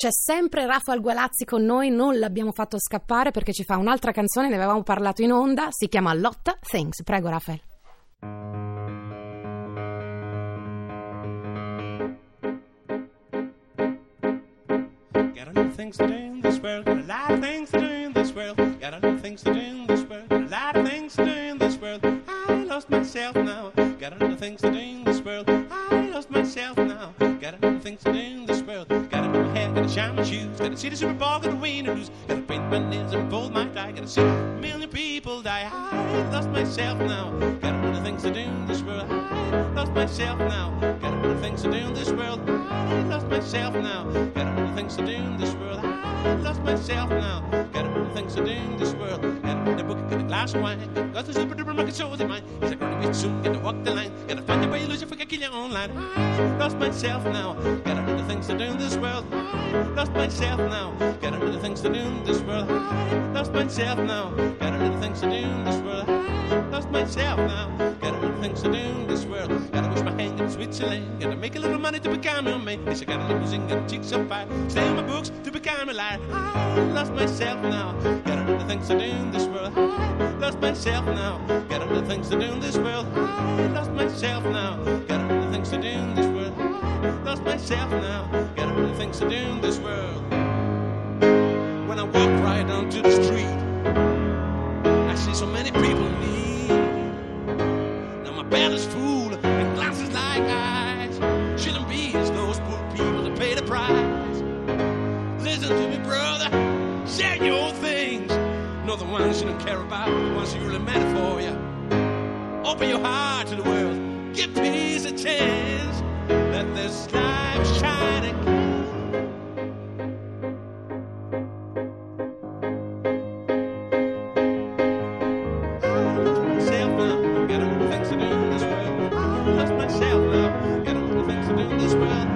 C'è sempre Rafael Gualazzi con noi, non l'abbiamo fatto scappare perché ci fa un'altra canzone, ne avevamo parlato in onda, si chiama Lotta Things. Prego Rafael. Got things to do in this world. I lost myself now, got a things to do in gotta my shoes, gotta see the Super Bowl, gotta win or lose, gotta paint my nails and fold my tie, gotta see a million people die. I lost myself now, got a of things to do in this world. I lost myself now, got a of things to do in this world. I lost myself now, got a of things to do in this world. I lost myself now, got a of things to do in this world. Gotta a book, get a glass of wine, got the super duper market shows in mind. It's like gonna be soon, gotta walk the line, gotta find your way, lose your fucking kill your online. I lost myself now, got a of things to do in this world. I lost myself now, got a of things to do in this world. I lost myself now, got a of things to do in this world. I lost myself now, got a of things to do in this world. Gotta wash my hand in Switzerland, gotta make a little money to become a man. Yes, I got a limousine, got cheeks on fire, stay in my books to become a liar. I lost myself now, got a lot of things to do in this world. I lost myself now, got lot things to do in this world. I lost myself now, got lot things to do in this world. I lost myself now, got lot things to do in this world. When I walk right onto the street, I see so many people in need. Now my belly's full Not the ones you don't care about, the ones who really matter for you. Open your heart to the world. Give peace a chance. Let this life shine again. Ah, Lost myself now. Got a lot of things to do in this world. Ah,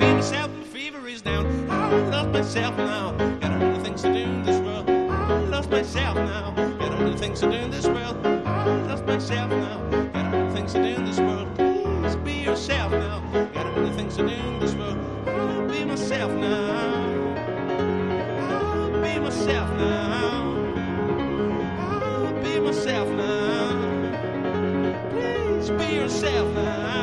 beat myself, my fever is down. I love myself now. Got other things to do in this world. I love myself now. Got other things to do in this world. I love myself now. Got other things to do in this world. Please be yourself now. Got other things to do in this world. I'll be myself now. I'll be myself now. I'll be myself now. Please be yourself now.